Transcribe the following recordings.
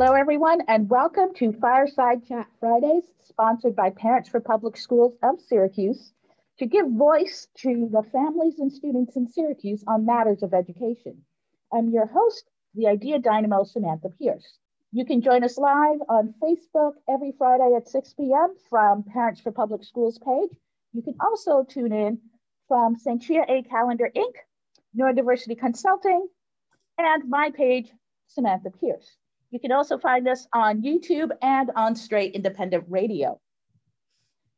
Hello, everyone, and welcome to Fireside Chat Fridays, sponsored by Parents for Public Schools of Syracuse, to give voice to the families and students in Syracuse on matters of education. I'm your host, the Idea Dynamo, Samantha Pierce. You can join us live on Facebook every Friday at 6 p.m. from Parents for Public Schools page. You can also tune in from Sanchia A Calendar Inc., Neurodiversity Consulting, and my page, Samantha Pierce. You can also find us on YouTube and on Straight Independent Radio.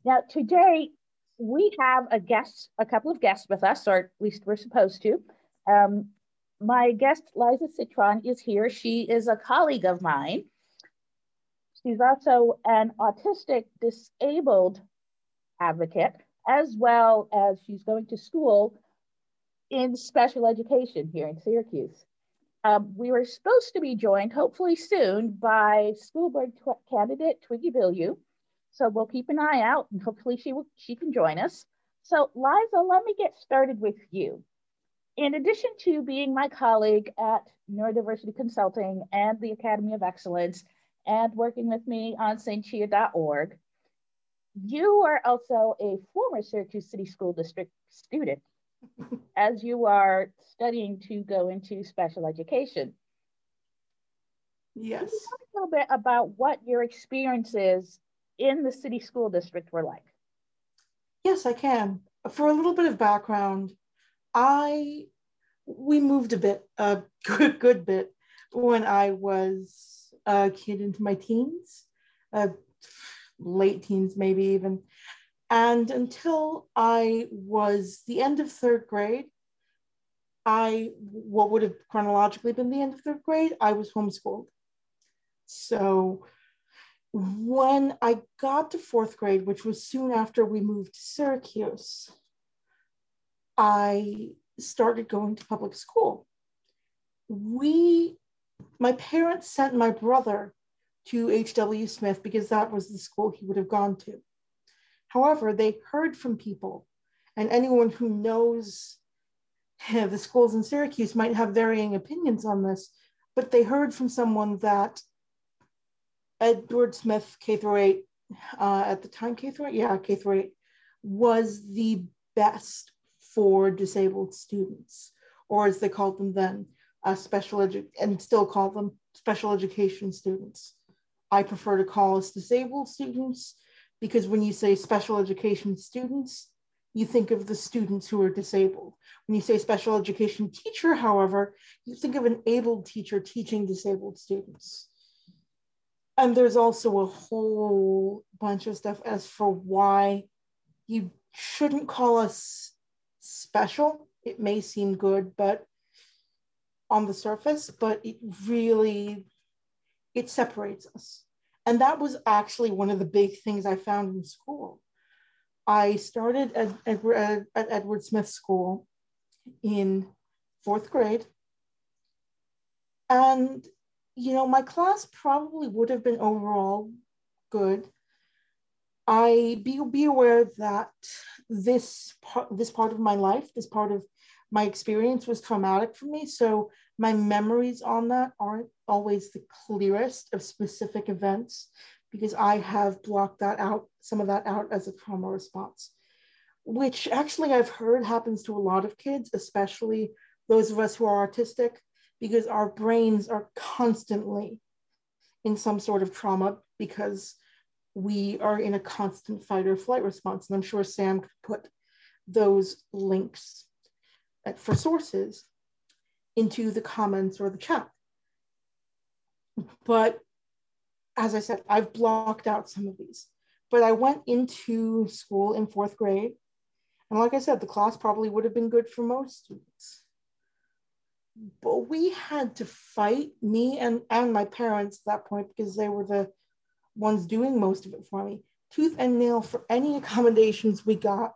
Now, today we have a guest, a couple of guests with us, or at least we're supposed to. Um, my guest, Liza Citron, is here. She is a colleague of mine. She's also an autistic disabled advocate, as well as she's going to school in special education here in Syracuse. Um, we were supposed to be joined, hopefully soon, by school board candidate Twiggy Billue. So we'll keep an eye out and hopefully she, will, she can join us. So Liza, let me get started with you. In addition to being my colleague at Neurodiversity Consulting and the Academy of Excellence and working with me on stchia.org, you are also a former Syracuse City School District student as you are studying to go into special education. Yes. talk a little bit about what your experiences in the city school district were like? Yes, I can. For a little bit of background, I we moved a bit, a good good bit, when I was a kid into my teens, uh, late teens maybe even, and until I was the end of third grade, I, what would have chronologically been the end of third grade, I was homeschooled. So when I got to fourth grade, which was soon after we moved to Syracuse, I started going to public school. We, my parents sent my brother to H.W. Smith because that was the school he would have gone to. However, they heard from people, and anyone who knows the schools in Syracuse might have varying opinions on this, but they heard from someone that Edward Smith K through 8, uh, at the time K through 8, yeah, K through 8, was the best for disabled students, or as they called them then, uh, special edu- and still call them special education students. I prefer to call us disabled students because when you say special education students, you think of the students who are disabled. When you say special education teacher, however, you think of an able teacher teaching disabled students. And there's also a whole bunch of stuff as for why you shouldn't call us special. It may seem good, but on the surface, but it really, it separates us. And that was actually one of the big things I found in school. I started at, at, at Edward Smith School in fourth grade. And, you know, my class probably would have been overall good. I be, be aware that this part, this part of my life, this part of my experience was traumatic for me. So my memories on that aren't always the clearest of specific events because I have blocked that out, some of that out as a trauma response, which actually I've heard happens to a lot of kids, especially those of us who are autistic, because our brains are constantly in some sort of trauma because we are in a constant fight or flight response. And I'm sure Sam could put those links Uh, for sources into the comments or the chat. But as I said, I've blocked out some of these. But I went into school in fourth grade. And like I said, the class probably would have been good for most students. But we had to fight, me and, and my parents at that point, because they were the ones doing most of it for me, tooth and nail for any accommodations we got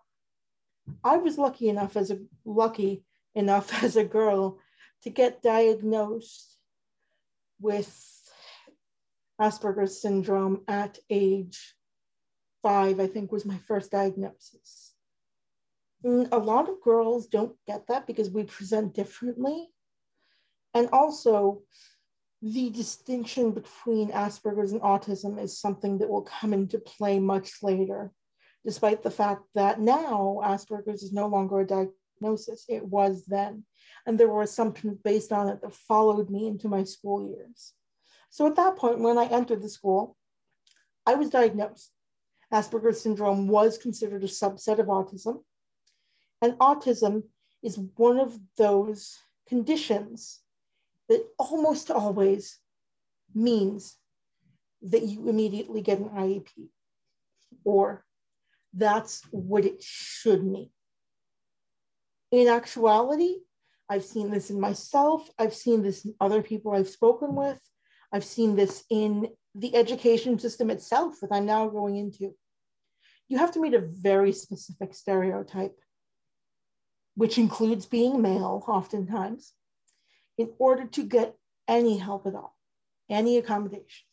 I was lucky enough as a lucky enough as a girl to get diagnosed with Asperger's syndrome at age five, I think was my first diagnosis. And a lot of girls don't get that because we present differently. And also, the distinction between Asperger's and autism is something that will come into play much later, despite the fact that now Asperger's is no longer a diagnosis. It was then. And there were assumptions based on it that followed me into my school years. So at that point, when I entered the school, I was diagnosed. Asperger's syndrome was considered a subset of autism. And autism is one of those conditions that almost always means that you immediately get an IEP, or that's what it should mean. In actuality, I've seen this in myself, I've seen this in other people I've spoken with, I've seen this in the education system itself that I'm now going into. You have to meet a very specific stereotype, which includes being male oftentimes, in order to get any help at all, any accommodations,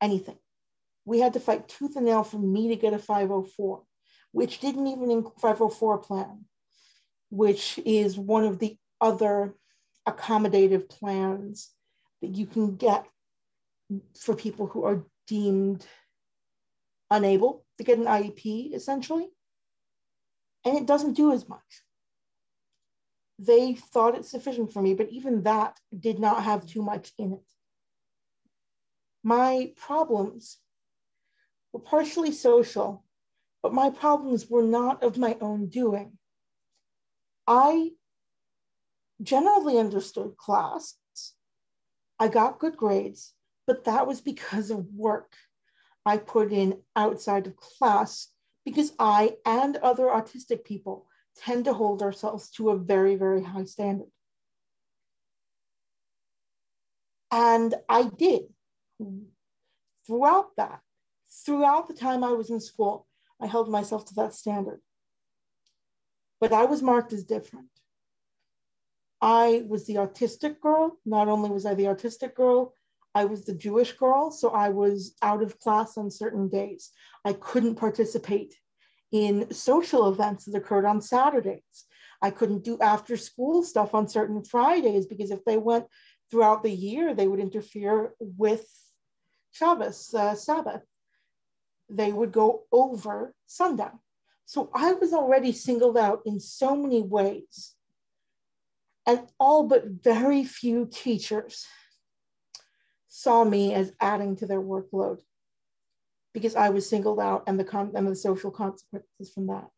anything. We had to fight tooth and nail for me to get a 504, which didn't even include 504 plan, which is one of the other accommodative plans that you can get for people who are deemed unable to get an IEP, essentially. And it doesn't do as much they thought it sufficient for me, but even that did not have too much in it. My problems were partially social, but my problems were not of my own doing. I generally understood class. I got good grades, but that was because of work I put in outside of class because I and other autistic people tend to hold ourselves to a very, very high standard. And I did. Throughout that, throughout the time I was in school, I held myself to that standard. But I was marked as different. I was the autistic girl. Not only was I the autistic girl, I was the Jewish girl. So I was out of class on certain days. I couldn't participate in social events that occurred on Saturdays. I couldn't do after school stuff on certain Fridays because if they went throughout the year, they would interfere with Shabbos, uh, Sabbath. They would go over sundown. So I was already singled out in so many ways. And all but very few teachers saw me as adding to their workload because I was singled out and the, con- and the social consequences from that.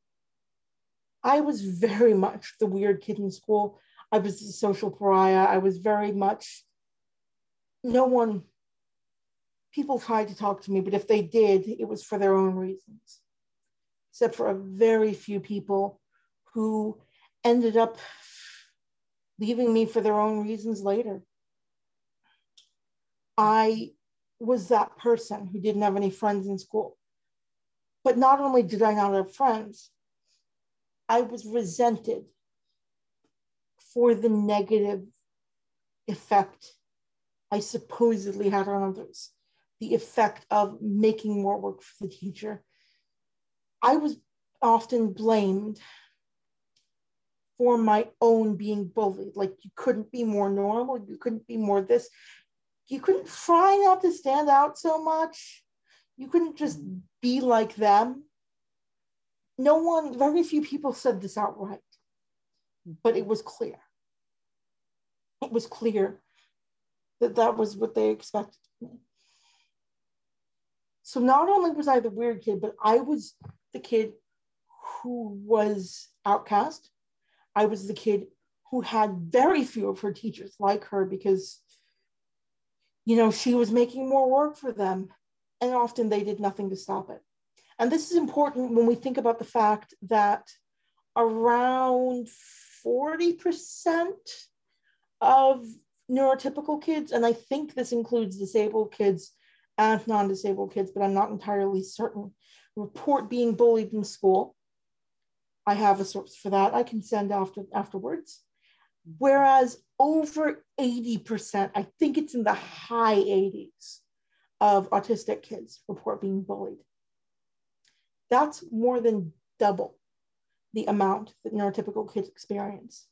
I was very much the weird kid in school. I was the social pariah. I was very much, no one, people tried to talk to me, but if they did, it was for their own reasons, except for a very few people who ended up leaving me for their own reasons later. I was that person who didn't have any friends in school. But not only did I not have friends, I was resented for the negative effect I supposedly had on others, the effect of making more work for the teacher. I was often blamed for my own being bullied. Like you couldn't be more normal, you couldn't be more this you couldn't try not to stand out so much. You couldn't just be like them. No one, very few people said this outright, but it was clear. It was clear that that was what they expected me. So not only was I the weird kid, but I was the kid who was outcast. I was the kid who had very few of her teachers like her because you know, she was making more work for them, and often they did nothing to stop it. And this is important when we think about the fact that around 40% of neurotypical kids, and I think this includes disabled kids and non disabled kids, but I'm not entirely certain, report being bullied in school. I have a source for that I can send after afterwards. Whereas over 80%, I think it's in the high 80s of autistic kids report being bullied. That's more than double the amount that neurotypical kids experience.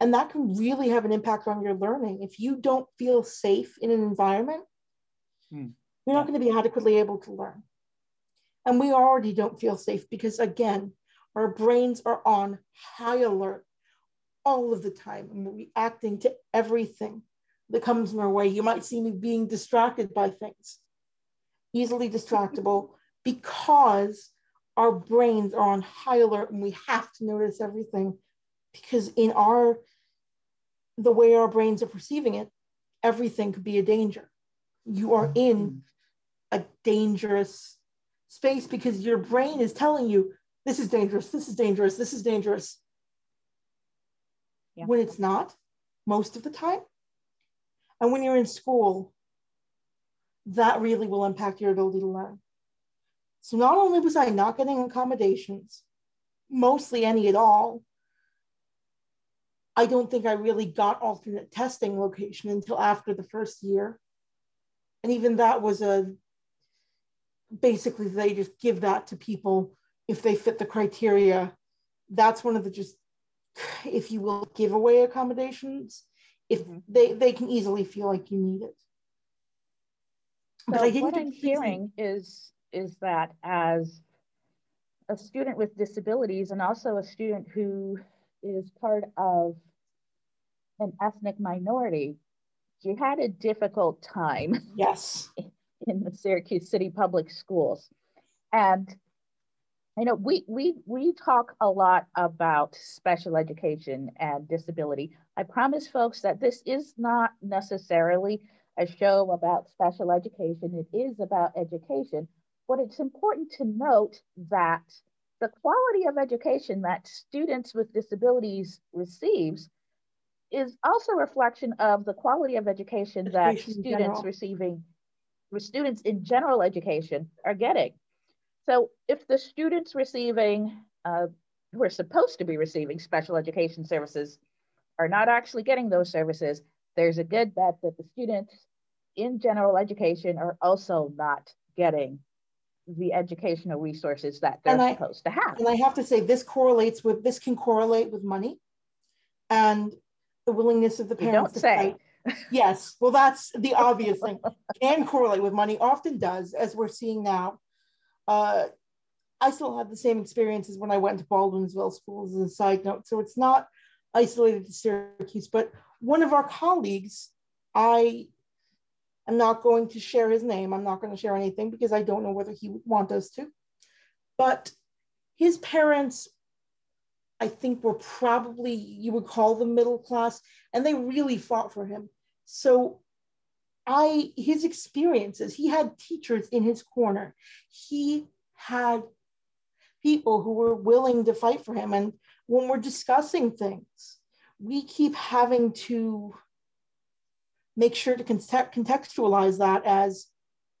And that can really have an impact on your learning. If you don't feel safe in an environment, hmm. you're not going to be adequately able to learn. And we already don't feel safe because, again, our brains are on high alert all of the time and we're reacting to everything that comes in our way. You might see me being distracted by things, easily distractible, because our brains are on high alert and we have to notice everything because in our the way our brains are perceiving it everything could be a danger you are in a dangerous space because your brain is telling you this is dangerous this is dangerous this is dangerous yeah. when it's not most of the time and when you're in school that really will impact your ability to learn so not only was I not getting accommodations, mostly any at all, I don't think I really got alternate testing location until after the first year. And even that was a basically they just give that to people if they fit the criteria. That's one of the just, if you will, giveaway accommodations. If mm-hmm. they, they can easily feel like you need it. So but I didn't what I'm hearing is is that as a student with disabilities and also a student who is part of an ethnic minority, you had a difficult time. Yes. In the Syracuse City Public Schools. And you know, we we we talk a lot about special education and disability. I promise folks that this is not necessarily a show about special education. It is about education, but it's important to note that the quality of education that students with disabilities receives is also a reflection of the quality of education, that students receiving, students in general education are getting. So if the students receiving, uh, who are supposed to be receiving special education services are not actually getting those services, there's a good bet that the students in general education are also not getting the educational resources that they're I, supposed to have. And I have to say, this correlates with this can correlate with money and the willingness of the parents to say. Fight. Yes, well, that's the obvious thing. Can correlate with money, often does, as we're seeing now. Uh, I still have the same experiences when I went to Baldwinsville schools as a side note. So it's not isolated to Syracuse, but one of our colleagues, I I'm not going to share his name. I'm not going to share anything because I don't know whether he would want us to. But his parents, I think, were probably, you would call them middle class, and they really fought for him. So I, his experiences, he had teachers in his corner. He had people who were willing to fight for him. And when we're discussing things, we keep having to make sure to contextualize that as,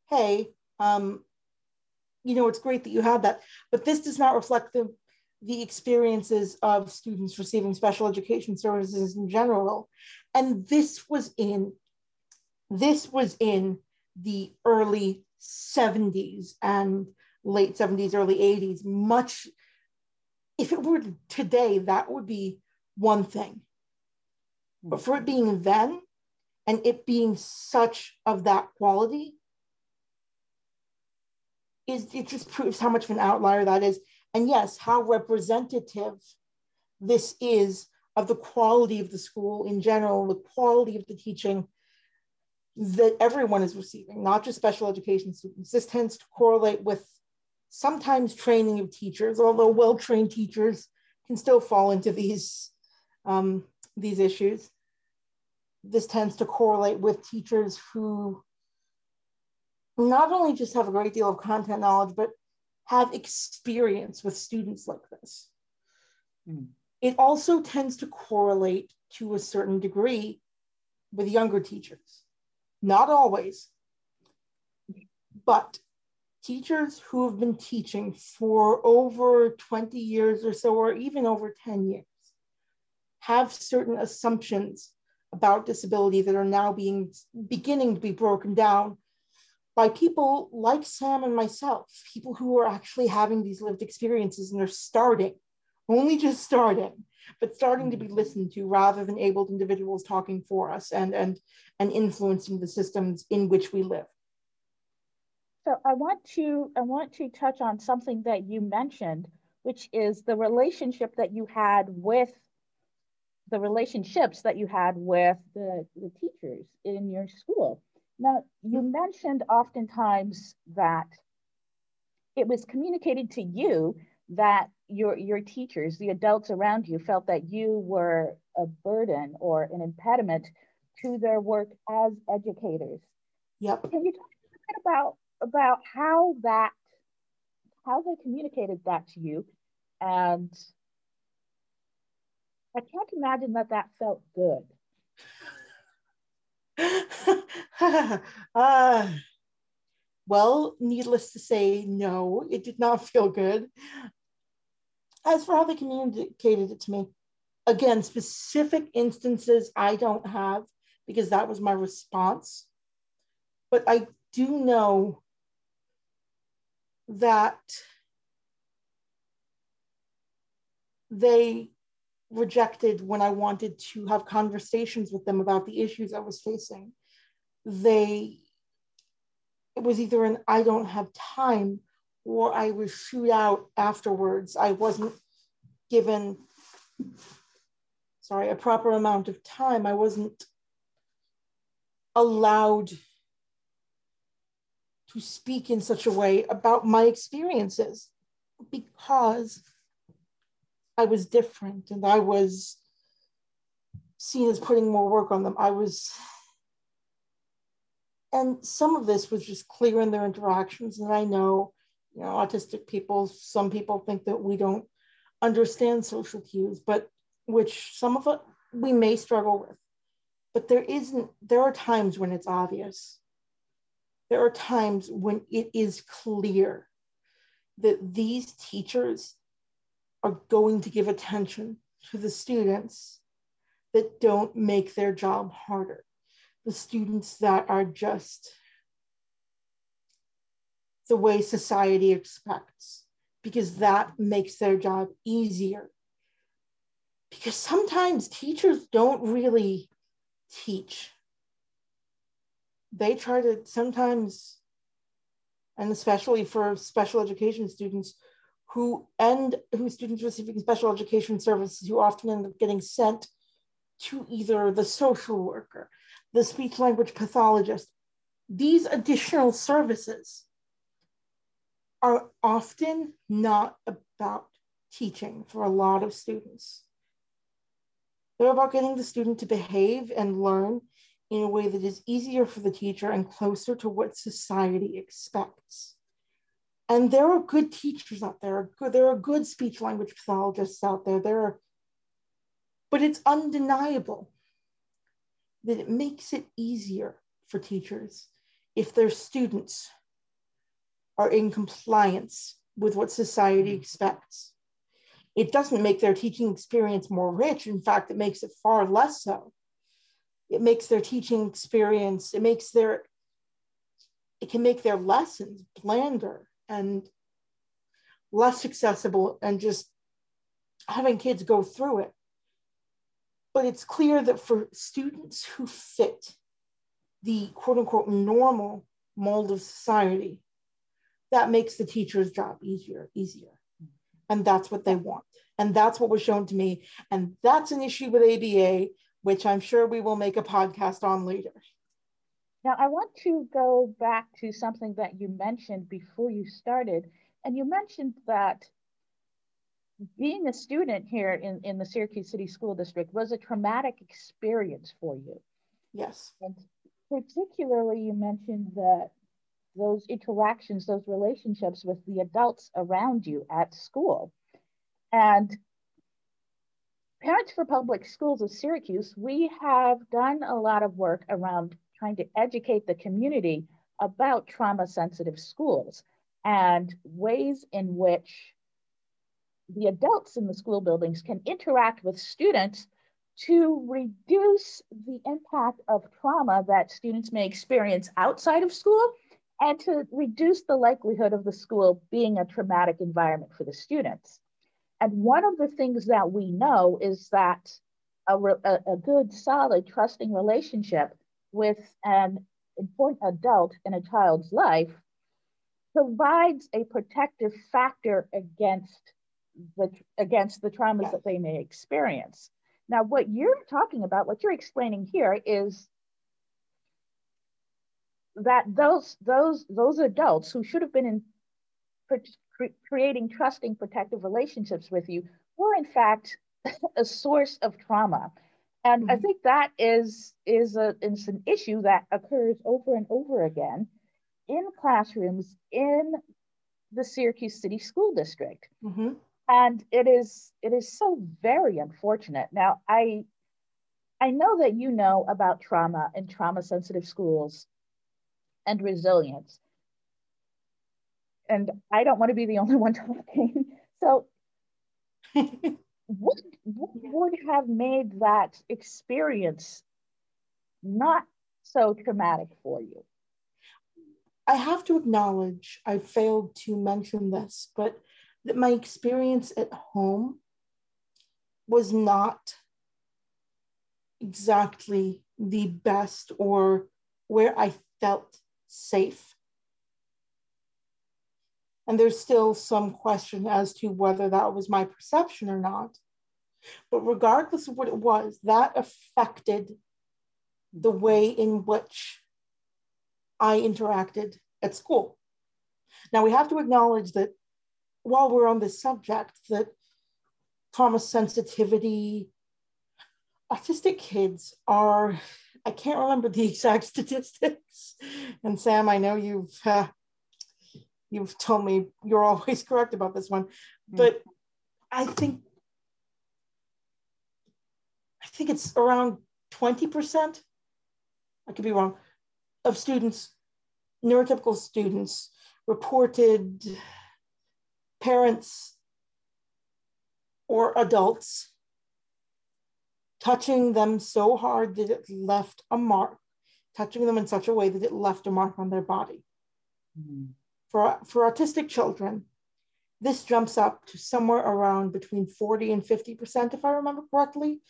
hey, um, you know, it's great that you have that, but this does not reflect the, the experiences of students receiving special education services in general. And this was in, this was in the early 70s and late 70s, early 80s, much, if it were today, that would be one thing. But for it being then, and it being such of that quality is it just proves how much of an outlier that is and yes how representative this is of the quality of the school in general the quality of the teaching that everyone is receiving not just special education students. This tends to correlate with sometimes training of teachers although well-trained teachers can still fall into these um, these issues. This tends to correlate with teachers who not only just have a great deal of content knowledge, but have experience with students like this. Mm. It also tends to correlate to a certain degree with younger teachers. Not always, but teachers who have been teaching for over 20 years or so, or even over 10 years, have certain assumptions about disability that are now being beginning to be broken down by people like Sam and myself, people who are actually having these lived experiences and they're starting, only just starting but starting to be mm-hmm. listened to rather than abled individuals talking for us and and and influencing the systems in which we live. So I want to I want to touch on something that you mentioned, which is the relationship that you had with the relationships that you had with the, the teachers in your school. Now, you mentioned oftentimes that it was communicated to you that your, your teachers, the adults around you, felt that you were a burden or an impediment to their work as educators. Yep. Can you talk a bit about about how that how they communicated that to you and I can't imagine that that felt good. Uh, well, needless to say, no, it did not feel good. As for how they communicated it to me, again, specific instances I don't have because that was my response. But I do know that they rejected when I wanted to have conversations with them about the issues I was facing. They, it was either an I don't have time or I was shoot out afterwards. I wasn't given, sorry, a proper amount of time. I wasn't allowed to speak in such a way about my experiences because I was different and I was seen as putting more work on them. I was, and some of this was just clear in their interactions. And I know, you know, autistic people, some people think that we don't understand social cues, but which some of it we may struggle with. But there isn't, there are times when it's obvious there are times when it is clear that these teachers are going to give attention to the students that don't make their job harder, the students that are just the way society expects, because that makes their job easier. Because sometimes teachers don't really teach they try to sometimes, and especially for special education students who end, who students receiving special education services who often end up getting sent to either the social worker, the speech language pathologist. These additional services are often not about teaching for a lot of students. They're about getting the student to behave and learn in a way that is easier for the teacher and closer to what society expects. And there are good teachers out there. There are good speech language pathologists out there. There are, but it's undeniable that it makes it easier for teachers if their students are in compliance with what society mm-hmm. expects. It doesn't make their teaching experience more rich. In fact, it makes it far less so it makes their teaching experience, it makes their, it can make their lessons blander and less accessible and just having kids go through it. But it's clear that for students who fit the quote unquote normal mold of society, that makes the teacher's job easier, easier. And that's what they want. And that's what was shown to me. And that's an issue with ABA which I'm sure we will make a podcast on later. Now, I want to go back to something that you mentioned before you started. And you mentioned that being a student here in, in the Syracuse City School District was a traumatic experience for you. Yes. And particularly, you mentioned that those interactions, those relationships with the adults around you at school. And Parents for Public Schools of Syracuse, we have done a lot of work around trying to educate the community about trauma sensitive schools and ways in which the adults in the school buildings can interact with students to reduce the impact of trauma that students may experience outside of school and to reduce the likelihood of the school being a traumatic environment for the students. And one of the things that we know is that a, a, a good, solid, trusting relationship with an important adult in a child's life provides a protective factor against the against the traumas yes. that they may experience. Now, what you're talking about, what you're explaining here is that those those those adults who should have been in creating trusting protective relationships with you were in fact a source of trauma and mm-hmm. i think that is is a is an issue that occurs over and over again in classrooms in the syracuse city school district mm-hmm. and it is it is so very unfortunate now i i know that you know about trauma and trauma sensitive schools and resilience. And I don't want to be the only one talking. So, what, what would have made that experience not so traumatic for you? I have to acknowledge I failed to mention this, but that my experience at home was not exactly the best or where I felt safe. And there's still some question as to whether that was my perception or not. But regardless of what it was, that affected the way in which I interacted at school. Now we have to acknowledge that while we're on this subject, that trauma sensitivity, autistic kids are I can't remember the exact statistics. And Sam, I know you've uh, you've told me you're always correct about this one, mm-hmm. but I think I think it's around 20%. I could be wrong. Of students, neurotypical students, reported parents or adults touching them so hard that it left a mark, touching them in such a way that it left a mark on their body. Mm-hmm. For, for autistic children, this jumps up to somewhere around between 40 and 50%, if I remember correctly,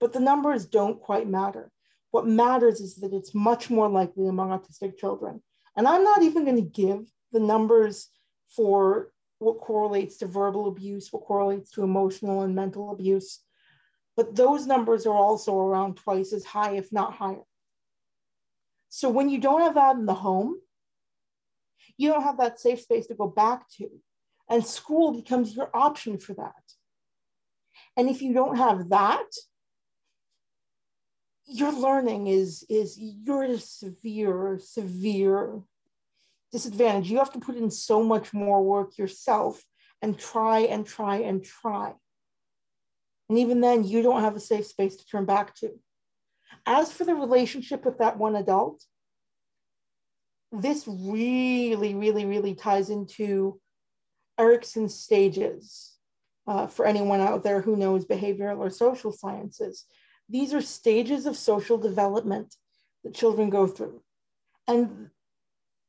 but the numbers don't quite matter. What matters is that it's much more likely among autistic children. And I'm not even going to give the numbers for what correlates to verbal abuse, what correlates to emotional and mental abuse, but those numbers are also around twice as high, if not higher. So when you don't have that in the home, you don't have that safe space to go back to. And school becomes your option for that. And if you don't have that, your learning is, is you're at a severe, severe disadvantage. You have to put in so much more work yourself and try and try and try. And even then, you don't have a safe space to turn back to. As for the relationship with that one adult, this really, really, really ties into Erikson's stages. Uh, for anyone out there who knows behavioral or social sciences, these are stages of social development that children go through. And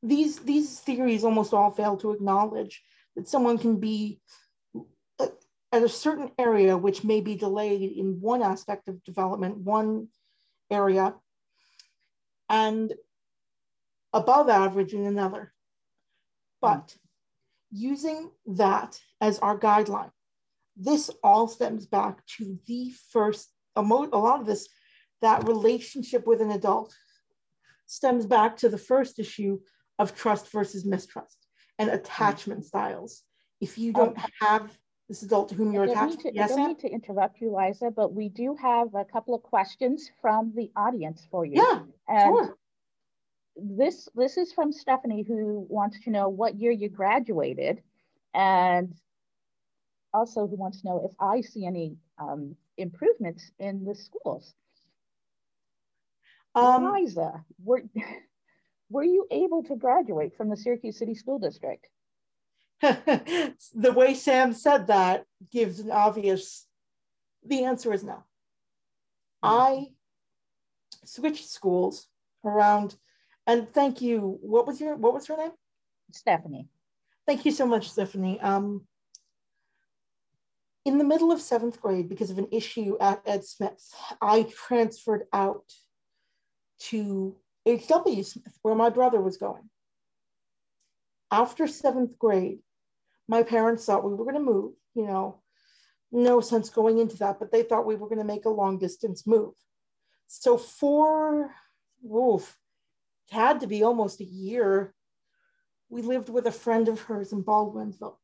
these, these theories almost all fail to acknowledge that someone can be at a certain area which may be delayed in one aspect of development, one area, and above average in another. But hmm. using that as our guideline, this all stems back to the first, a, a lot of this, that relationship with an adult stems back to the first issue of trust versus mistrust and attachment hmm. styles. If you oh. don't have this adult to whom you're attached. To, yes, I don't mean to interrupt you, Liza, but we do have a couple of questions from the audience for you. Yeah, and sure. This this is from Stephanie, who wants to know what year you graduated, and also who wants to know if I see any um, improvements in the schools. Um, Liza, were were you able to graduate from the Syracuse City School District? the way Sam said that gives an obvious, the answer is no. I switched schools around, and thank you. What was your, what was her name? Stephanie. Thank you so much, Stephanie. Um, in the middle of seventh grade, because of an issue at Ed Smith, I transferred out to H.W. Smith, where my brother was going. After seventh grade, my parents thought we were going to move, you know, no sense going into that, but they thought we were going to make a long distance move. So for, oof, had to be almost a year. We lived with a friend of hers in Baldwinsville,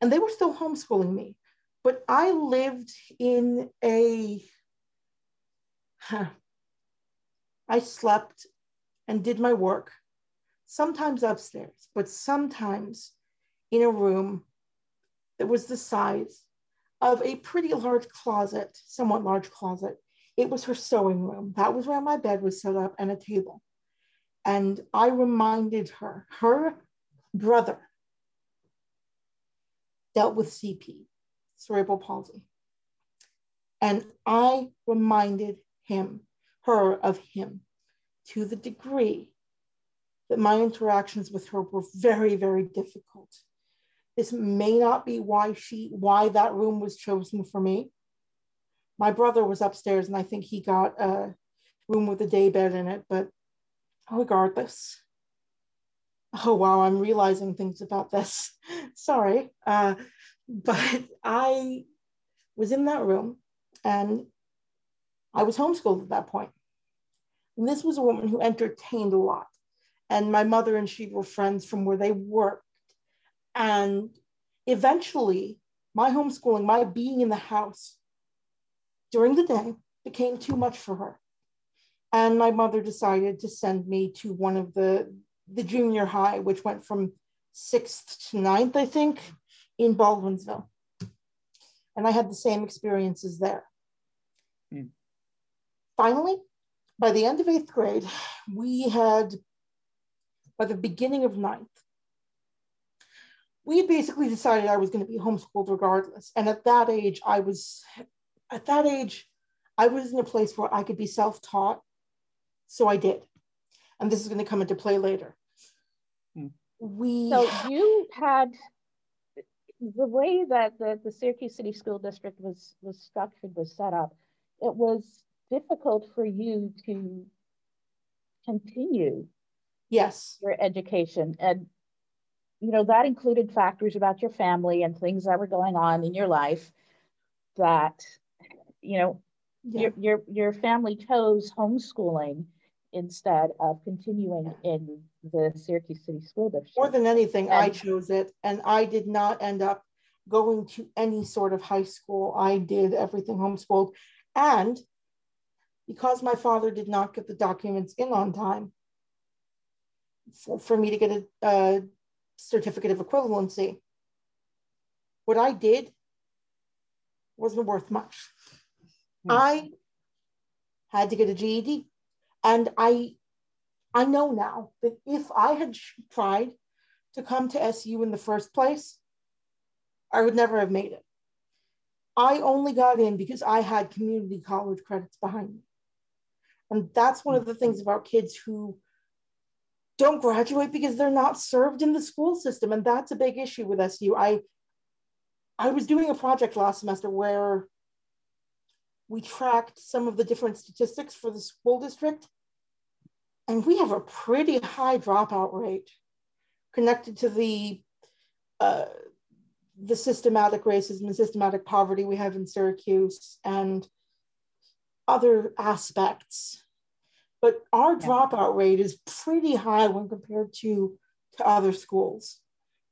and they were still homeschooling me. But I lived in a, huh, I slept and did my work, sometimes upstairs, but sometimes in a room that was the size of a pretty large closet, somewhat large closet. It was her sewing room. That was where my bed was set up and a table. And I reminded her, her brother dealt with CP, cerebral palsy. And I reminded him, her of him to the degree that my interactions with her were very, very difficult. This may not be why she, why that room was chosen for me. My brother was upstairs and I think he got a room with a day bed in it, but regardless. Oh, wow, I'm realizing things about this. Sorry. Uh, but I was in that room and I was homeschooled at that point. And this was a woman who entertained a lot. And my mother and she were friends from where they worked. And eventually, my homeschooling, my being in the house during the day became too much for her. And my mother decided to send me to one of the, the junior high, which went from sixth to ninth, I think, in Baldwinsville. And I had the same experiences there. Mm. Finally, by the end of eighth grade, we had, by the beginning of ninth, we basically decided I was going to be homeschooled regardless. And at that age, I was, at that age, I was in a place where I could be self taught. So I did. And this is going to come into play later. Hmm. We. So you had the way that the, the Syracuse City School District was, was structured, was set up, it was difficult for you to continue yes your education and you know, that included factors about your family and things that were going on in your life that, you know, yeah. your, your, your family chose homeschooling instead of continuing in the Syracuse City School District. More than anything, and, I chose it, and I did not end up going to any sort of high school. I did everything homeschooled. And because my father did not get the documents in on time for, for me to get a, a certificate of equivalency. What I did wasn't worth much. Hmm. I had to get a GED. And I, I know now that if I had tried to come to SU in the first place, I would never have made it. I only got in because I had community college credits behind me. And that's one of the things about kids who don't graduate because they're not served in the school system. And that's a big issue with SU. I, I was doing a project last semester where we tracked some of the different statistics for the school district. And we have a pretty high dropout rate connected to the, uh, the systematic racism and systematic poverty we have in Syracuse and other aspects but our yeah. dropout rate is pretty high when compared to, to other schools.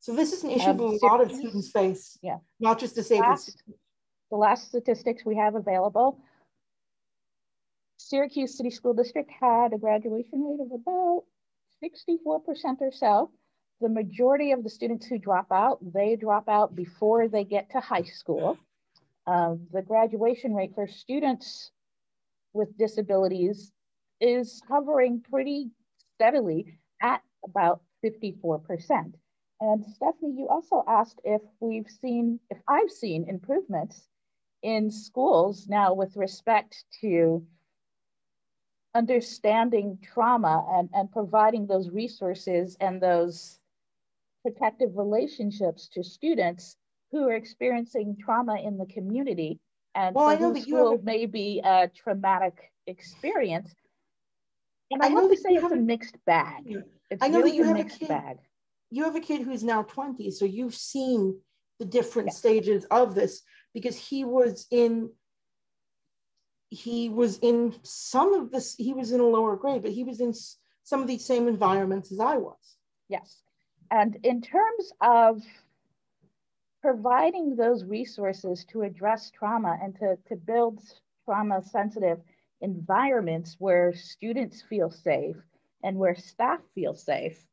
So this is an issue um, a lot of students face, yeah. not just disabled last, The last statistics we have available, Syracuse City School District had a graduation rate of about 64% or so. The majority of the students who drop out, they drop out before they get to high school. Um, the graduation rate for students with disabilities is hovering pretty steadily at about 54%. And Stephanie, you also asked if we've seen, if I've seen improvements in schools now with respect to understanding trauma and, and providing those resources and those protective relationships to students who are experiencing trauma in the community and Well, I know that you school have may be a traumatic experience. And I I, know to say it's a have a- mixed bag. It's I know that you a have a mixed kid. bag. you have a kid who's now 20 so you've seen the different Yeah. stages of this because he was in he was in some of this he was in a lower grade but he was in some of these same environments as i was Yes. And in terms of providing those resources to address trauma and to, to build trauma sensitive environments where students feel safe and where staff feel safe,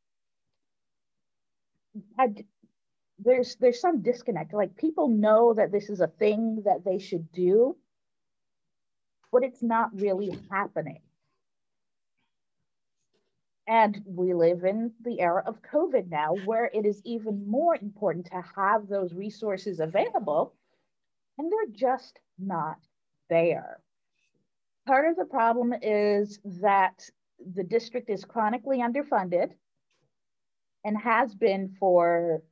there's there's some disconnect. Like people know that this is a thing that they should do, but it's not really happening. And we live in the era of COVID now, where it is even more important to have those resources available, and they're just not there. Part of the problem is that the district is chronically underfunded and has been for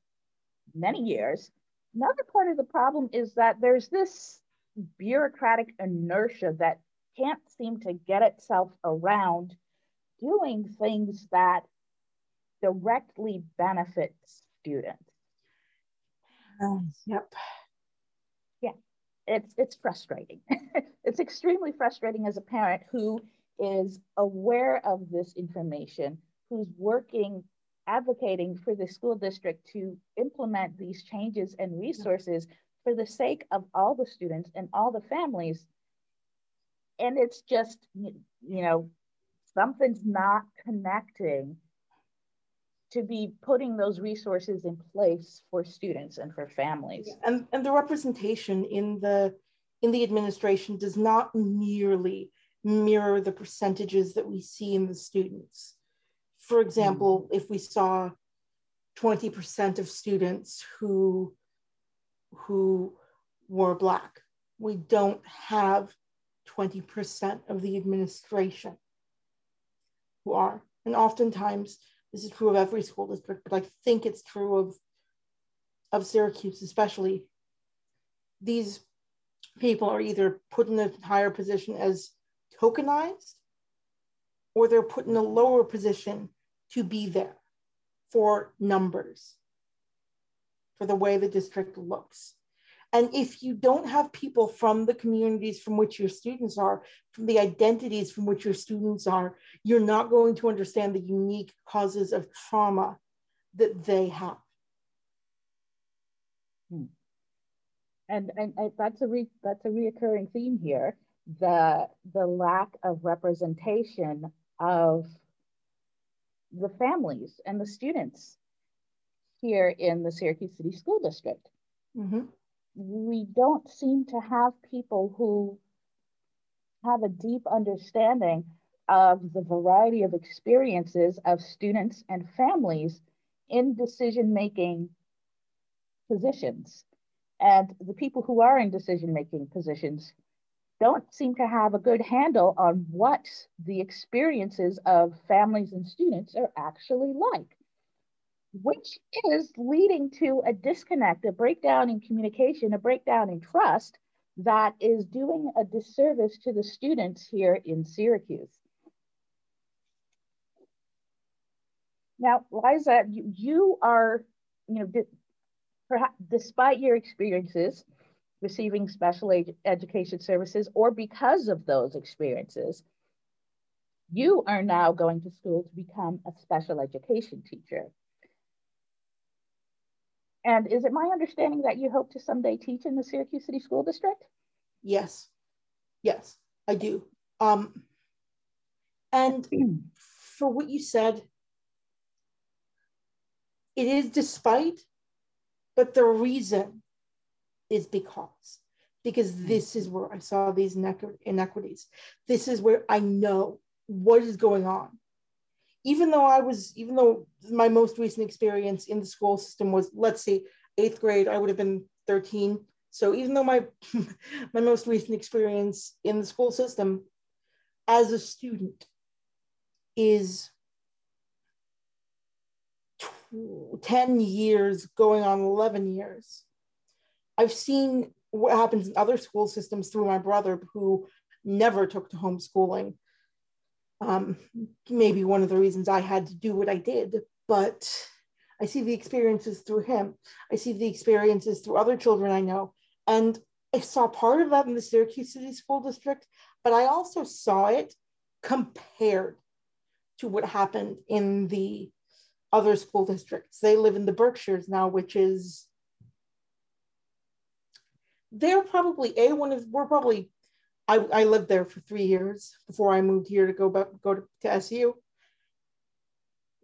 many years. Another part of the problem is that there's this bureaucratic inertia that can't seem to get itself around doing things that directly benefit students. yep Yeah, It's it's frustrating. it's extremely frustrating as a parent who is aware of this information, who's working advocating for the school district to implement these changes and resources for the sake of all the students and all the families. And it's just, you know, something's not connecting to be putting those resources in place for students and for families. and and the representation in the in the administration does not nearly mirror the percentages that we see in the students for mm-hmm. example if we saw 20% of students who who were black we don't have 20% of the administration who are. And oftentimes this is true of every school district but i think it's true of of syracuse especially. These people are either put in a higher position as tokenized or they're put in a lower position to be there for numbers, for the way the district looks. And if you don't have people from the communities from which your students are, from the identities from which your students are, you're not going to understand the unique causes of trauma that they have. Hmm. And, and, and that's a re, that's a reoccurring theme here. The the lack of representation of the families and the students here in the Syracuse City School District. Mhm. We don't seem to have people who have a deep understanding of the variety of experiences of students and families in decision making positions. And the people who are in decision making positions don't seem to have a good handle on what the experiences of families and students are actually like, which is leading to a disconnect, a breakdown in communication, a breakdown in trust that is doing a disservice to the students here in Syracuse. Now, Liza, you, you are, you know, perhaps despite your experiences receiving special ed education services or because of those experiences, you are now going to school to become a special education teacher. And is it my understanding that you hope to someday teach in the Syracuse City School District? Yes, yes, I do. Um, and for what you said, it is despite, but the reason is because, because hmm. this is where I saw these inequities. This is where I know what is going on. Even though I was, even though my most recent experience in the school system was, let's say, eighth grade, I would have been 13. So even though my my most recent experience in the school system as a student is 10 years going on 11 years I've seen what happens in other school systems through my brother who never took to homeschooling. Um, maybe one of the reasons I had to do what I did, but I see the experiences through him. I see the experiences through other children I know. And I saw part of that in the Syracuse City School District, but I also saw it compared to what happened in the other school districts. They live in the Berkshires now, which is they're probably a one of we're probably I, I lived there for three years before I moved here to go back go to, to SU.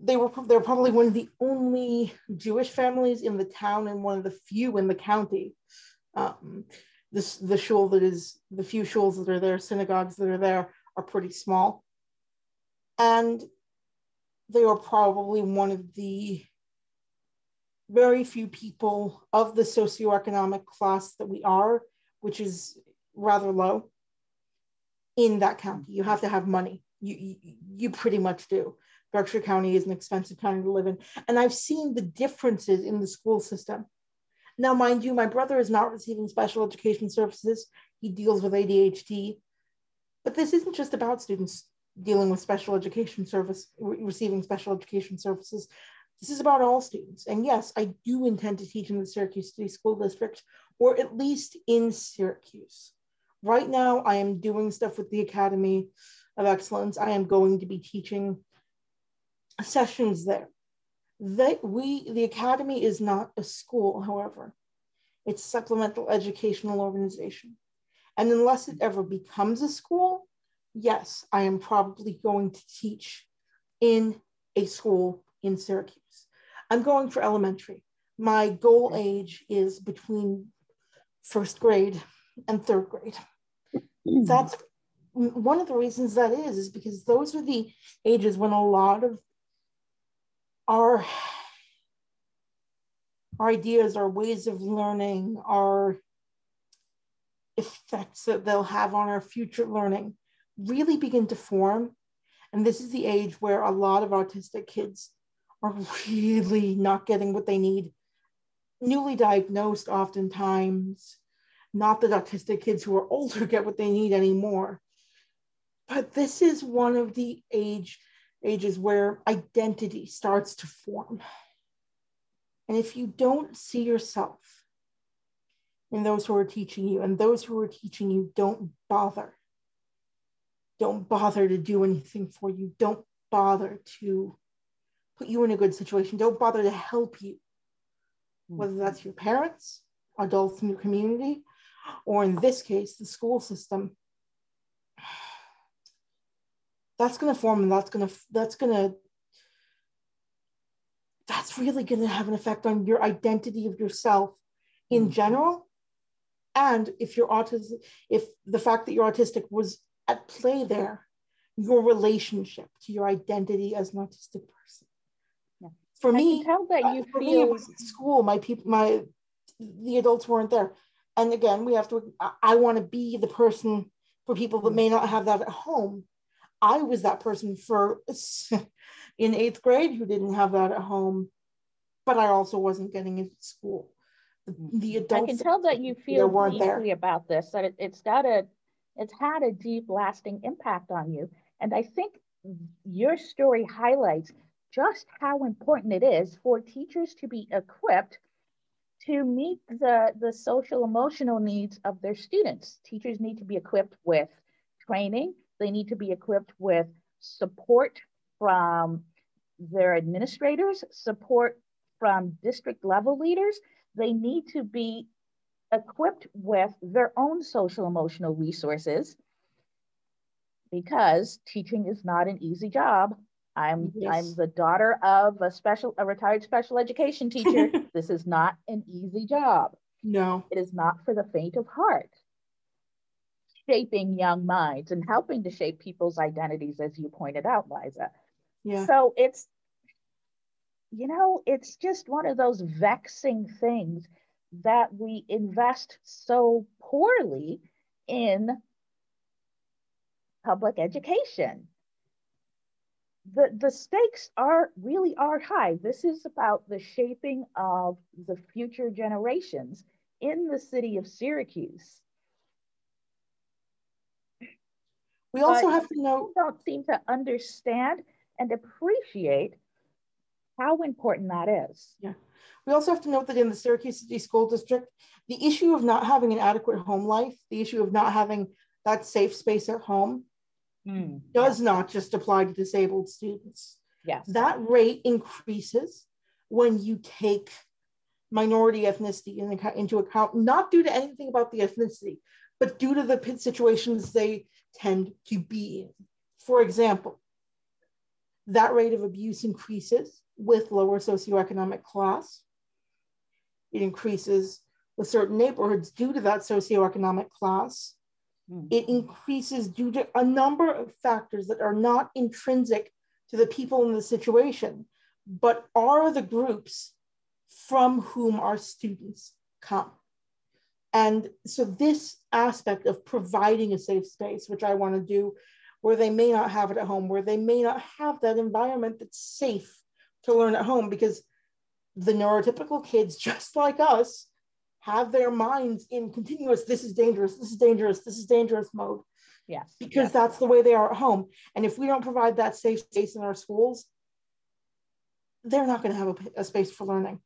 They were they're probably one of the only Jewish families in the town and one of the few in the county. Um, this the shul that is the few shuls that are there, synagogues that are there are pretty small. And they are probably one of the very few people of the socioeconomic class that we are, which is rather low in that county. You have to have money. You, you, you pretty much do. Berkshire County is an expensive county to live in. And I've seen the differences in the school system. Now, mind you, my brother is not receiving special education services. He deals with ADHD. But this isn't just about students dealing with special education service, re- receiving special education services. This is about all students. And yes, I do intend to teach in the Syracuse City School District, or at least in Syracuse. Right now, I am doing stuff with the Academy of Excellence. I am going to be teaching sessions there. That we, the Academy is not a school, however. It's supplemental educational organization. And unless it ever becomes a school, yes, I am probably going to teach in a school in Syracuse. I'm going for elementary. My goal age is between first grade and third grade. Mm-hmm. That's one of the reasons that is, is because those are the ages when a lot of our, our ideas, our ways of learning, our effects that they'll have on our future learning really begin to form. And this is the age where a lot of autistic kids are really not getting what they need. Newly diagnosed, oftentimes, not that autistic kids who are older get what they need anymore. But this is one of the age ages where identity starts to form. And if you don't see yourself in those who are teaching you, and those who are teaching you don't bother, don't bother to do anything for you, don't bother to put you in a good situation. Don't bother to help you, whether mm-hmm. that's your parents, adults in your community, or in this case, the school system. That's going to form and that's going to, that's going to, that's really going to have an effect on your identity of yourself in mm-hmm. general. And if you're autistic, if the fact that you're autistic was at play there, your relationship to your identity as an autistic person Uh, for me, tell that you for feel me, it was school. My people, my the adults weren't there, and again, we have to. I, I want to be the person for people that may not have that at home. I was that person for in eighth grade who didn't have that at home, but I also wasn't getting into school. The, adults. I can tell that you feel deeply there. about this. That it, it's got a, it's had a deep, lasting impact on you, and I think your story highlights just how important it is for teachers to be equipped to meet the, the social emotional needs of their students. Teachers need to be equipped with training, they need to be equipped with support from their administrators, support from district level leaders. They need to be equipped with their own social emotional resources because teaching is not an easy job I'm yes. I'm the daughter of a special a retired special education teacher. this is not an easy job. No. It is not for the faint of heart. Shaping young minds and helping to shape people's identities, as you pointed out, Liza. Yeah. So it's you know, it's just one of those vexing things that we invest so poorly in public education the, the stakes are really are high. This is about the shaping of the future generations in the city of Syracuse. We also but have to know. Don't seem to understand and appreciate how important that is. Yeah. We also have to note that in the Syracuse City School District, the issue of not having an adequate home life, the issue of not having that safe space at home, mm. does not just apply to disabled students. Yes. That rate increases when you take minority ethnicity in, into account, not due to anything about the ethnicity, but due to the situations they tend to be in. For example, that rate of abuse increases with lower socioeconomic class. It increases with certain neighborhoods due to that socioeconomic class. Mm. It increases due to a number of factors that are not intrinsic to the people in the situation, but are the groups from whom our students come. And so, this aspect of providing a safe space, which I want to do, where they may not have it at home, where they may not have that environment that's safe to learn at home, because the neurotypical kids, just like us, have their minds in continuous this is dangerous, this is dangerous, this is dangerous mode. Yes. Because yes. that's the way they are at home. And if we don't provide that safe space in our schools, they're not going to have a, a, space for learning.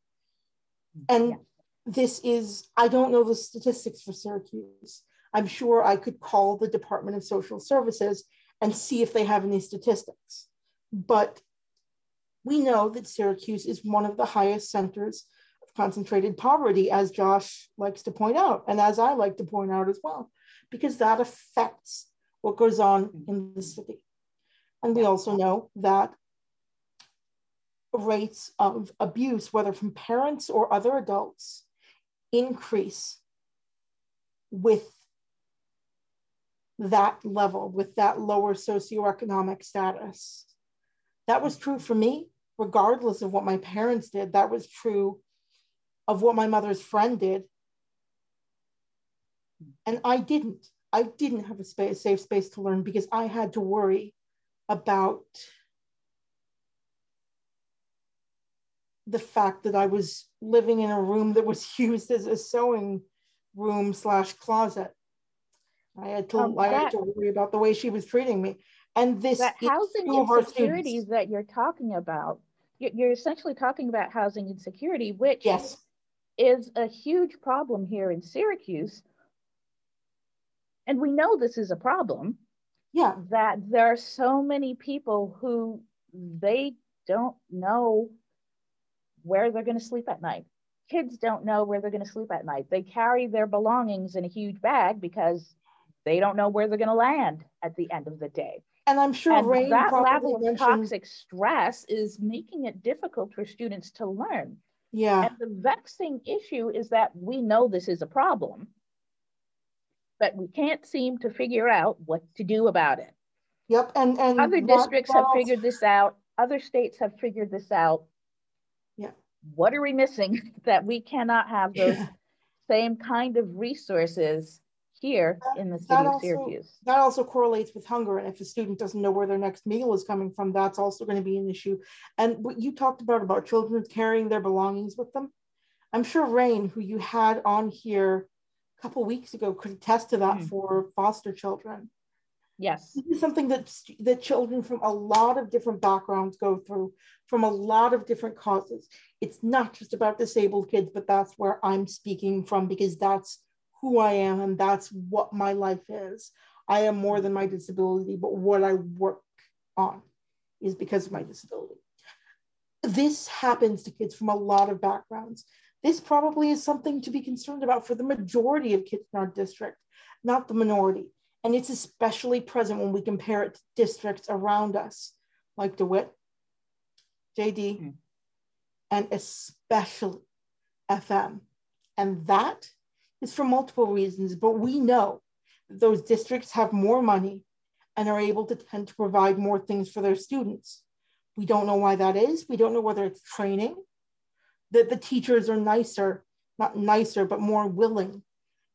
Mm-hmm. And yes. this is, I don't know the statistics for Syracuse. I'm sure I could call the Department of Social Services and see if they have any statistics. But we know that Syracuse is one of the highest centers concentrated poverty, as Josh likes to point out, and as I like to point out as well, because that affects what goes on in the city. And we also know that rates of abuse, whether from parents or other adults, increase with that level, with that lower socioeconomic status. That was true for me, regardless of what my parents did. That was true of what my mother's friend did. And I didn't. I didn't have a space, safe space to learn because I had to worry about the fact that I was living in a room that was used as a sewing room slash closet. I had to um, I had to worry about the way she was treating me. And this that housing insecurities that you're talking about, you're essentially talking about housing insecurity, which yes. Is a huge problem here in Syracuse. And we know this is a problem. Yeah. That there are so many people who they don't know where they're going to sleep at night. Kids don't know where they're going to sleep at night. They carry their belongings in a huge bag because they don't know where they're going to land at the end of the day. And I'm sure and Rain that level of mentioned... toxic stress is making it difficult for students to learn. Yeah. And the vexing issue is that we know this is a problem, but we can't seem to figure out what to do about it. Yep. And, and other districts have figured this out. Other states have figured this out Yeah. what are we missing that we cannot have those same kind of resources here in the city of also, Syracuse? That also correlates with hunger. And if a student doesn't know where their next meal is coming from, that's also going to be an issue. And what you talked about, about children carrying their belongings with them, I'm sure Rain, who you had on here a couple weeks ago, could attest to that mm-hmm. for foster children. Yes. This is something that, that children from a lot of different backgrounds go through, from a lot of different causes. It's not just about disabled kids, but that's where I'm speaking from because that's who I am and that's what my life is. I am more than my disability, but what I work on is because of my disability. This happens to kids from a lot of backgrounds. This probably is something to be concerned about for the majority of kids in our district, not the minority. And it's especially present when we compare it to districts around us, like DeWitt, JD, mm-hmm. and especially FM. And that is for multiple reasons, but we know that those districts have more money and are able to tend to provide more things for their students. We don't know why that is. We don't know whether it's training, that the teachers are nicer, not nicer, but more willing.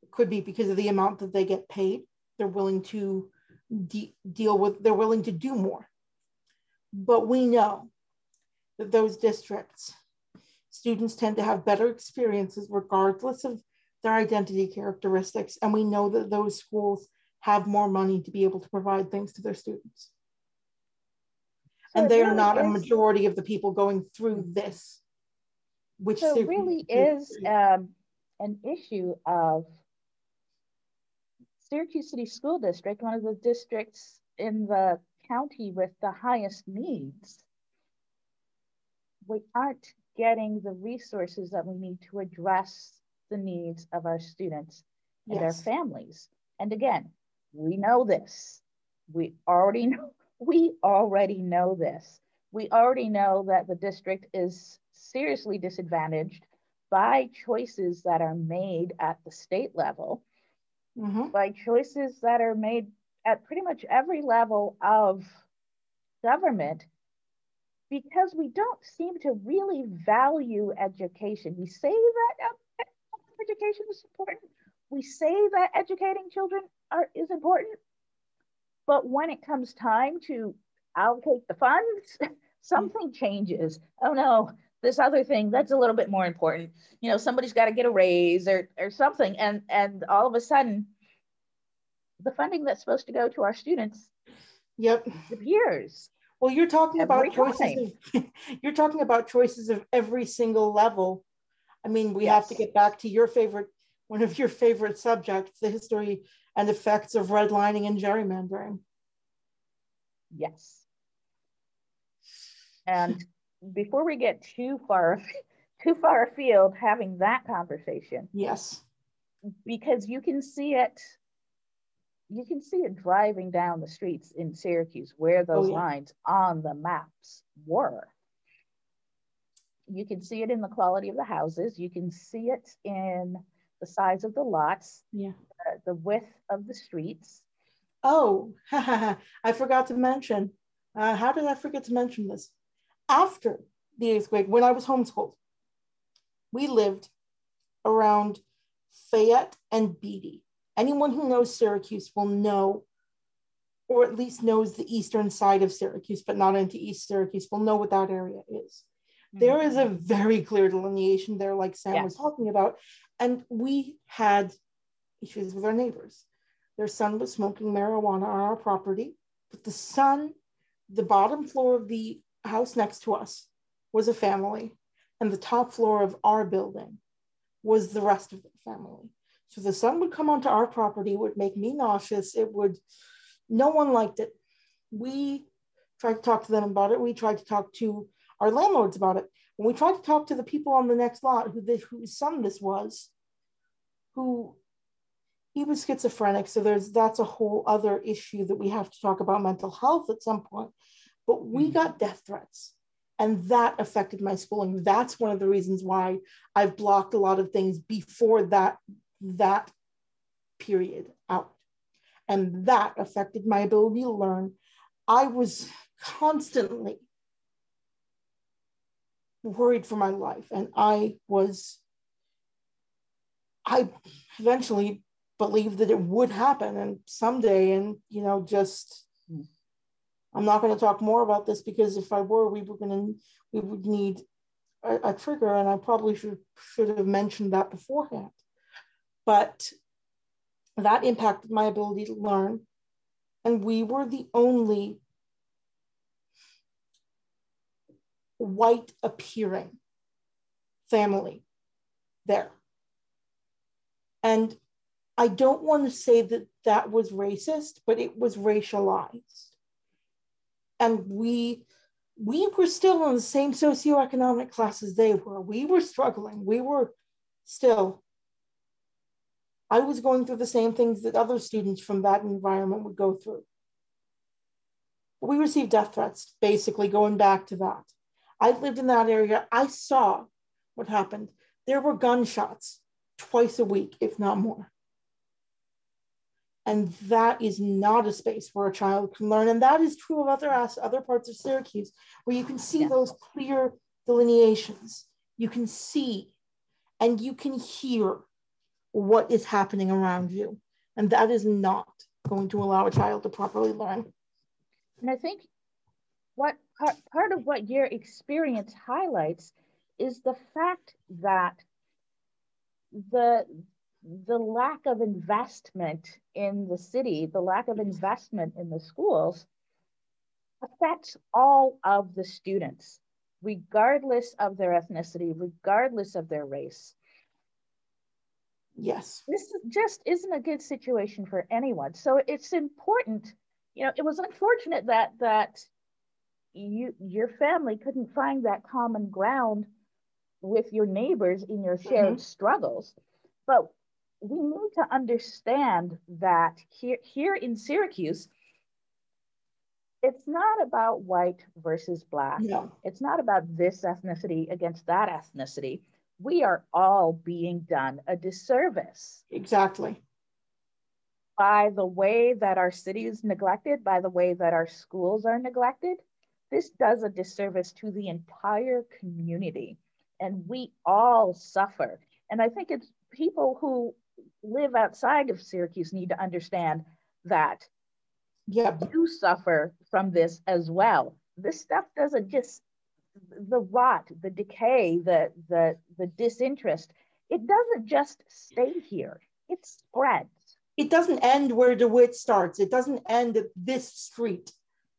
It could be because of the amount that they get paid they're willing to de- deal with, they're willing to do more. But we know that those districts, students tend to have better experiences regardless of their identity characteristics, and we know that those schools have more money to be able to provide things to their students. So and they really are not is, a majority of the people going through this. Which so really is um, an issue of Syracuse City School District, one of the districts in the county with the highest needs. We aren't getting the resources that we need to address the needs of our students and yes. their families. And again, we know this. We already know we already know this. We already know that the district is seriously disadvantaged by choices that are made at the state level, mm-hmm. by choices that are made at pretty much every level of government, because we don't seem to really value education. We say that education is important. We say that educating children are, is important, but when it comes time to allocate the funds, something changes. Oh no, this other thing that's a little bit more important. You know, somebody's got to get a raise or or something, and and all of a sudden, the funding that's supposed to go to our students, yep, disappears. Well, you're talking every about choices. Of, you're talking about choices of every single level. I mean, we yes. have to get back to your favorite, one of your favorite subjects, the history and effects of redlining and gerrymandering. Yes. And before we get too far too far afield having that conversation. Yes. Because you can see it you can see it driving down the streets in Syracuse where oh, those oh, yeah. lines on the maps were. You can see it in the quality of the houses. You can see it in the size of the lots, yeah, uh, the width of the streets. Oh, I forgot to mention. Uh, how did I forget to mention this? After the eighth grade, when I was homeschooled, we lived around Fayette and Beatty. Anyone who knows Syracuse will know, or at least knows the eastern side of Syracuse, but not into East Syracuse, will know what that area is. Mm-hmm. There is a very clear delineation there, like Sam yes. was talking about. And we had issues with our neighbors. Their son was smoking marijuana on our property, but the son, the bottom floor of the house next to us was a family, and the top floor of our building was the rest of the family. So the son would come onto our property, would make me nauseous. It would, no one liked it. We tried to talk to them about it. We tried to talk to our landlords about it. When we tried to talk to the people on the next lot who this, whose son this was, who he was schizophrenic, so there's that's a whole other issue that we have to talk about mental health at some point. But we mm-hmm. got death threats, and that affected my schooling. That's one of the reasons why I've blocked a lot of things before that that period out, and that affected my ability to learn. I was constantly worried for my life. And I was, I eventually believed that it would happen and someday, and, you know, just, hmm. I'm not going to talk more about this because if I were, we were going to, we would need a, a trigger and I probably should, should have mentioned that beforehand. But that impacted my ability to learn. And we were the only white appearing family there. And I don't want to say that that was racist, but it was racialized. And we we were still in the same socioeconomic class as they were. We were struggling. We were still. I was going through the same things that other students from that environment would go through. We received death threats, basically going back to that. I lived in that area. I saw what happened. There were gunshots twice a week, if not more. And that is not a space where a child can learn. And that is true of other other parts of Syracuse, where you can see yeah. those clear delineations. You can see and you can hear what is happening around you. And that is not going to allow a child to properly learn. And I think what part, part of what your experience highlights is the fact that the the lack of investment in the city, the lack of investment in the schools affects all of the students, regardless of their ethnicity, regardless of their race. Yes. This just isn't a good situation for anyone. So it's important, you know, it was unfortunate that that you your family couldn't find that common ground with your neighbors in your shared mm-hmm. struggles. But we need to understand that here, here in Syracuse, it's not about white versus black. No. It's not about this ethnicity against that ethnicity. We are all being done a disservice. Exactly. By the way that our city is neglected, by the way that our schools are neglected, this does a disservice to the entire community. And we all suffer. And I think it's people who live outside of Syracuse need to understand that yep. you suffer from this as well. This stuff doesn't just the rot, the decay, the the the disinterest. It doesn't just stay here. It spreads. It doesn't end where DeWitt starts. It doesn't end at this street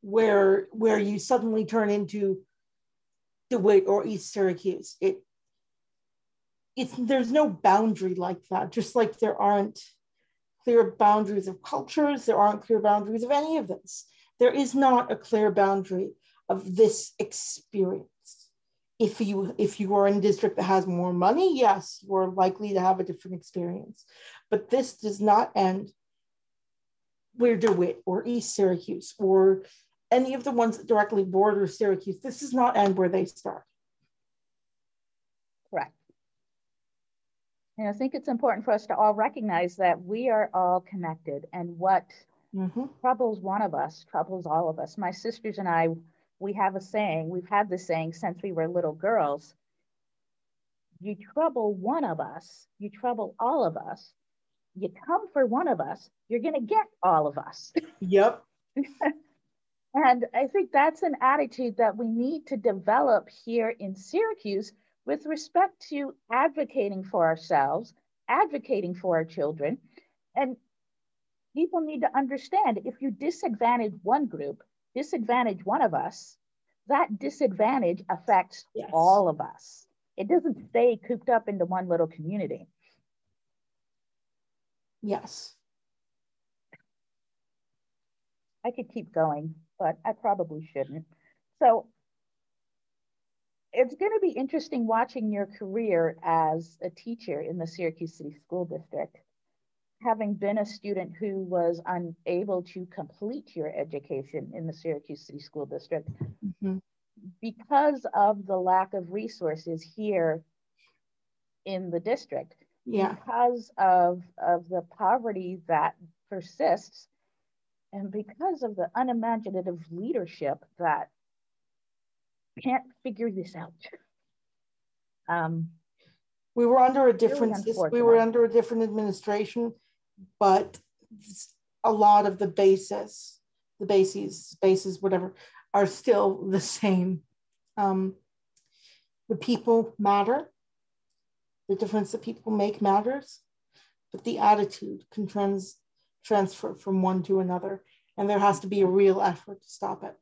where where you suddenly turn into DeWitt or East Syracuse. It it's there's no boundary like that, just like there aren't clear boundaries of cultures, there aren't clear boundaries of any of this. There is not a clear boundary of this experience. If you if you are in a district that has more money, yes, you are likely to have a different experience. But this does not end where DeWitt or East Syracuse or any of the ones that directly border Syracuse. This does not end where they start. Correct. And I think it's important for us to all recognize that we are all connected and what mm-hmm. troubles one of us troubles all of us. My sisters and I, we have a saying, we've had this saying since we were little girls. You trouble one of us, you trouble all of us. You come for one of us, you're going to get all of us. Yep. and I think that's an attitude that we need to develop here in Syracuse with respect to advocating for ourselves, advocating for our children. And people need to understand if you disadvantage one group, disadvantage one of us, that disadvantage affects yes. all of us. It doesn't stay cooped up into one little community. Yes. I could keep going, but I probably shouldn't. So it's going to be interesting watching your career as a teacher in the Syracuse City School District. Having been a student who was unable to complete your education in the Syracuse City School District mm-hmm. because of the lack of resources here in the district, yeah. because of, of the poverty that persists, and because of the unimaginative leadership that can't figure this out. Um, we were under a different really we were under a different administration, but a lot of the basis, the bases, bases, whatever, are still the same. Um, the people matter. The difference that people make matters, but the attitude can trans transfer from one to another, and there has to be a real effort to stop it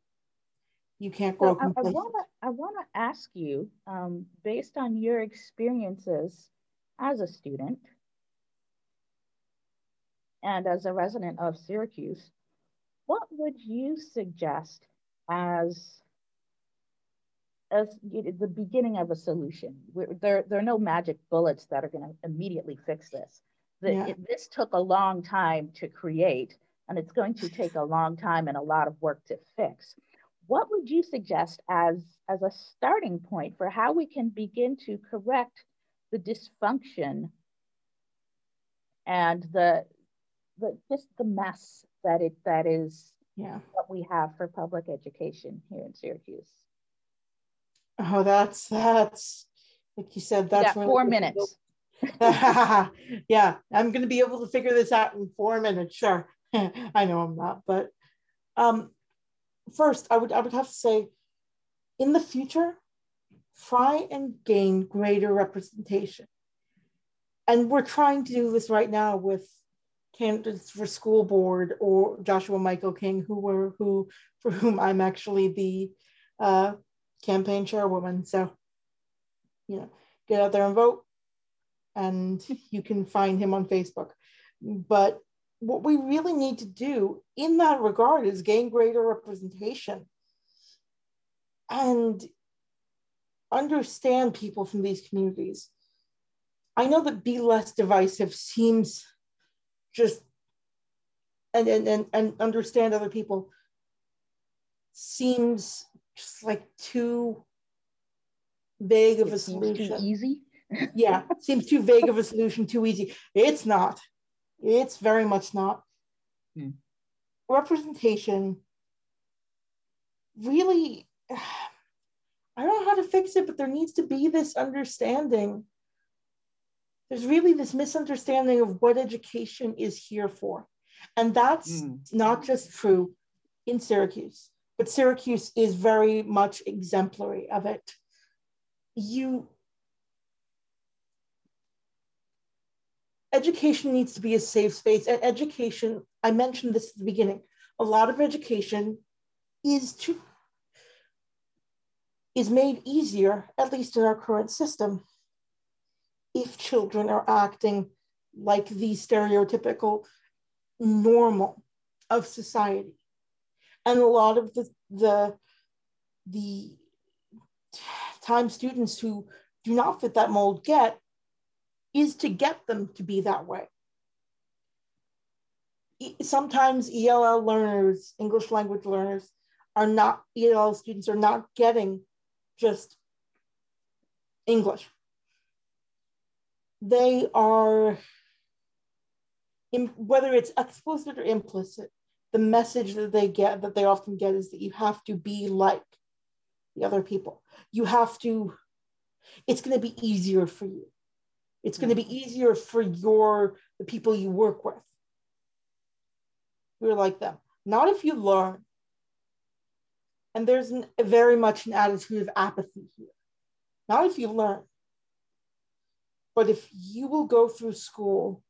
you can't grow. So I, I want to I want to ask you, um, based on your experiences as a student and as a resident of Syracuse, what would you suggest as as the beginning of a solution? There, there are no magic bullets that are going to immediately fix this. The, yeah. it, this took a long time to create, and it's going to take a long time and a lot of work to fix what would you suggest as, as a starting point for how we can begin to correct the dysfunction and the, the just the mess that it that is yeah. what we have for public education here in Syracuse? Oh, that's that's like you said, that's really four minutes. yeah, I'm going to be able to figure this out in four minutes. Sure, I know I'm not, but um, first, I would I would have to say, in the future, try and gain greater representation and we're trying to do this right now with candidates for school board or Joshua Michael King, who were who for whom I'm actually the uh, campaign chairwoman. So, you know, get out there and vote, and you can find him on Facebook. But what we really need to do in that regard is gain greater representation and understand people from these communities. I know that be less divisive seems just and and and, and understand other people seems just like too vague of a solution. Too easy. Yeah, seems too vague of a solution, too easy. It's not. It's very much not. Hmm. Representation really, I don't know how to fix it, but there needs to be this understanding. There's really this misunderstanding of what education is here for. And that's mm. not just true in Syracuse, but Syracuse is very much exemplary of it. You education needs to be a safe space. And education, I mentioned this at the beginning, a lot of education is to is made easier, at least in our current system, if children are acting like the stereotypical normal of society. And a lot of the the the time students who do not fit that mold get is to get them to be that way. Sometimes ELL learners, English language learners, are not, ELL students are not getting just English. They are, whether it's explicit or implicit, the message that they get, that they often get, is that you have to be like the other people. You have to, it's going to be easier for you. It's going to be easier for your the people you work with. You're like them. Not if you learn. And there's an, very much an attitude of apathy here. Not if you learn. But if you will go through school,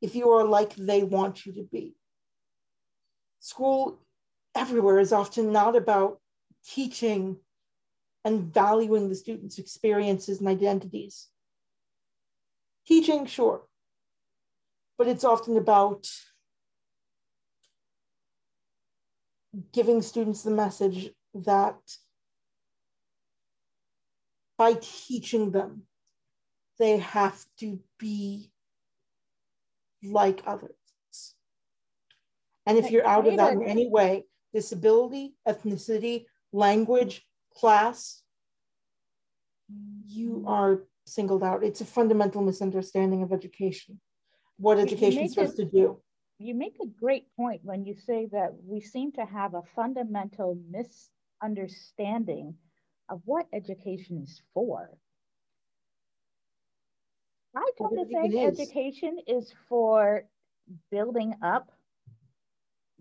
if you are like they want you to be. School everywhere is often not about teaching and valuing the students' experiences and identities. Teaching, sure, but it's often about giving students the message that by teaching them, they have to be like others. And if you're out of that in any way, disability, ethnicity, language, class, you mm. are singled out. It's a fundamental misunderstanding of education, what education is supposed a, to do. You make a great point when you say that we seem to have a fundamental misunderstanding of what education is for. I tend to think education is for building up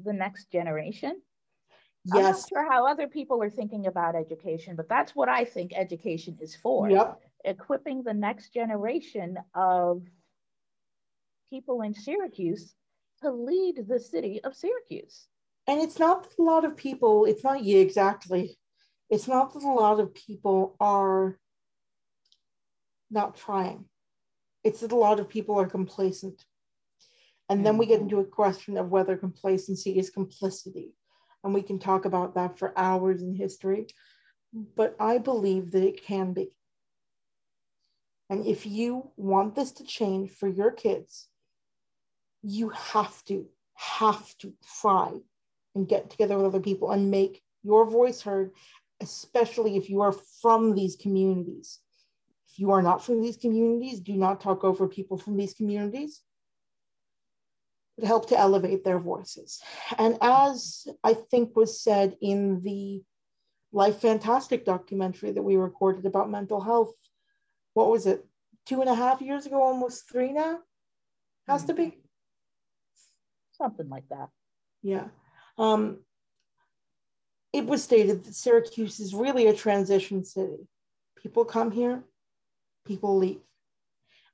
the next generation Yes. I'm not sure how other people are thinking about education, but that's what I think education is for. Yep. Equipping the next generation of people in Syracuse to lead the city of Syracuse. And it's not a lot of people, it's not you exactly. It's not that a lot of people are not trying. It's that a lot of people are complacent. And then we get into a question of whether complacency is complicity and we can talk about that for hours in history. But I believe that it can be. And if you want this to change for your kids, you have to, have to try and get together with other people and make your voice heard, especially if you are from these communities. If you are not from these communities, do not talk over people from these communities but help to elevate their voices. And as I think was said in the Life Fantastic documentary that we recorded about mental health, what was it, two and a half years ago, almost three now? Has to be. Mm-hmm. Something like that. Yeah. Um, it was stated that Syracuse is really a transition city. People come here, people leave.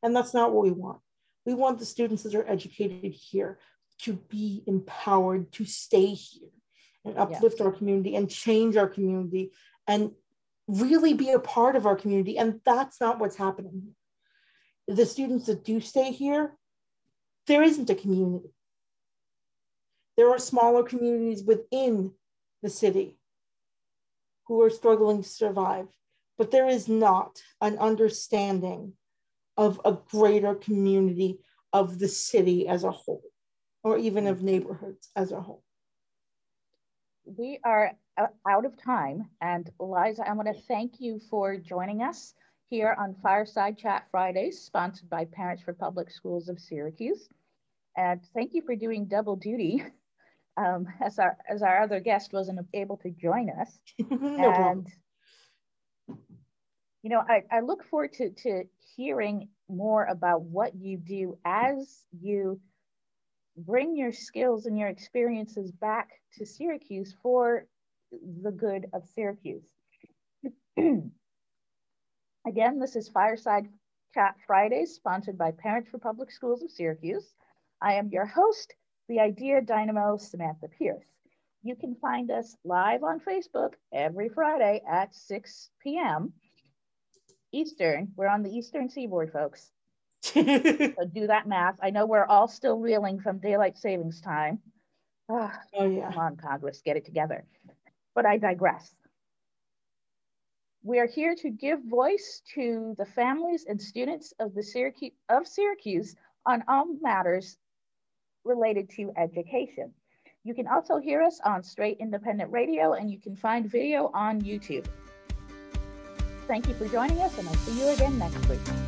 And that's not what we want. We want the students that are educated here to be empowered to stay here and uplift our community and change our community and really be a part of our community. And that's not what's happening. The students that do stay here, there isn't a community. There are smaller communities within the city who are struggling to survive, but there is not an understanding of a greater community of the city as a whole, or even of neighborhoods as a whole. We are out of time, and Liza, I want to thank you for joining us here on Fireside Chat Fridays, sponsored by Parents for Public Schools of Syracuse. And thank you for doing double duty um, as our as our other guest wasn't able to join us. no and you know, I, I look forward to, to hearing more about what you do as you bring your skills and your experiences back to Syracuse for the good of Syracuse. Again, this is Fireside Chat Fridays, sponsored by Parents for Public Schools of Syracuse. I am your host, the Idea Dynamo, Samantha Pierce. You can find us live on Facebook every Friday at 6 p.m. Eastern. We're on the Eastern Seaboard, folks. so do that math. I know we're all still reeling from daylight savings time. oh, oh yeah. Come on, Congress, get it together. But I digress. We are here to give voice to the families and students of the Syracuse of Syracuse on all matters related to education. You can also hear us on Straight Independent Radio and you can find video on YouTube. Thank you for joining us and I'll see you again next week.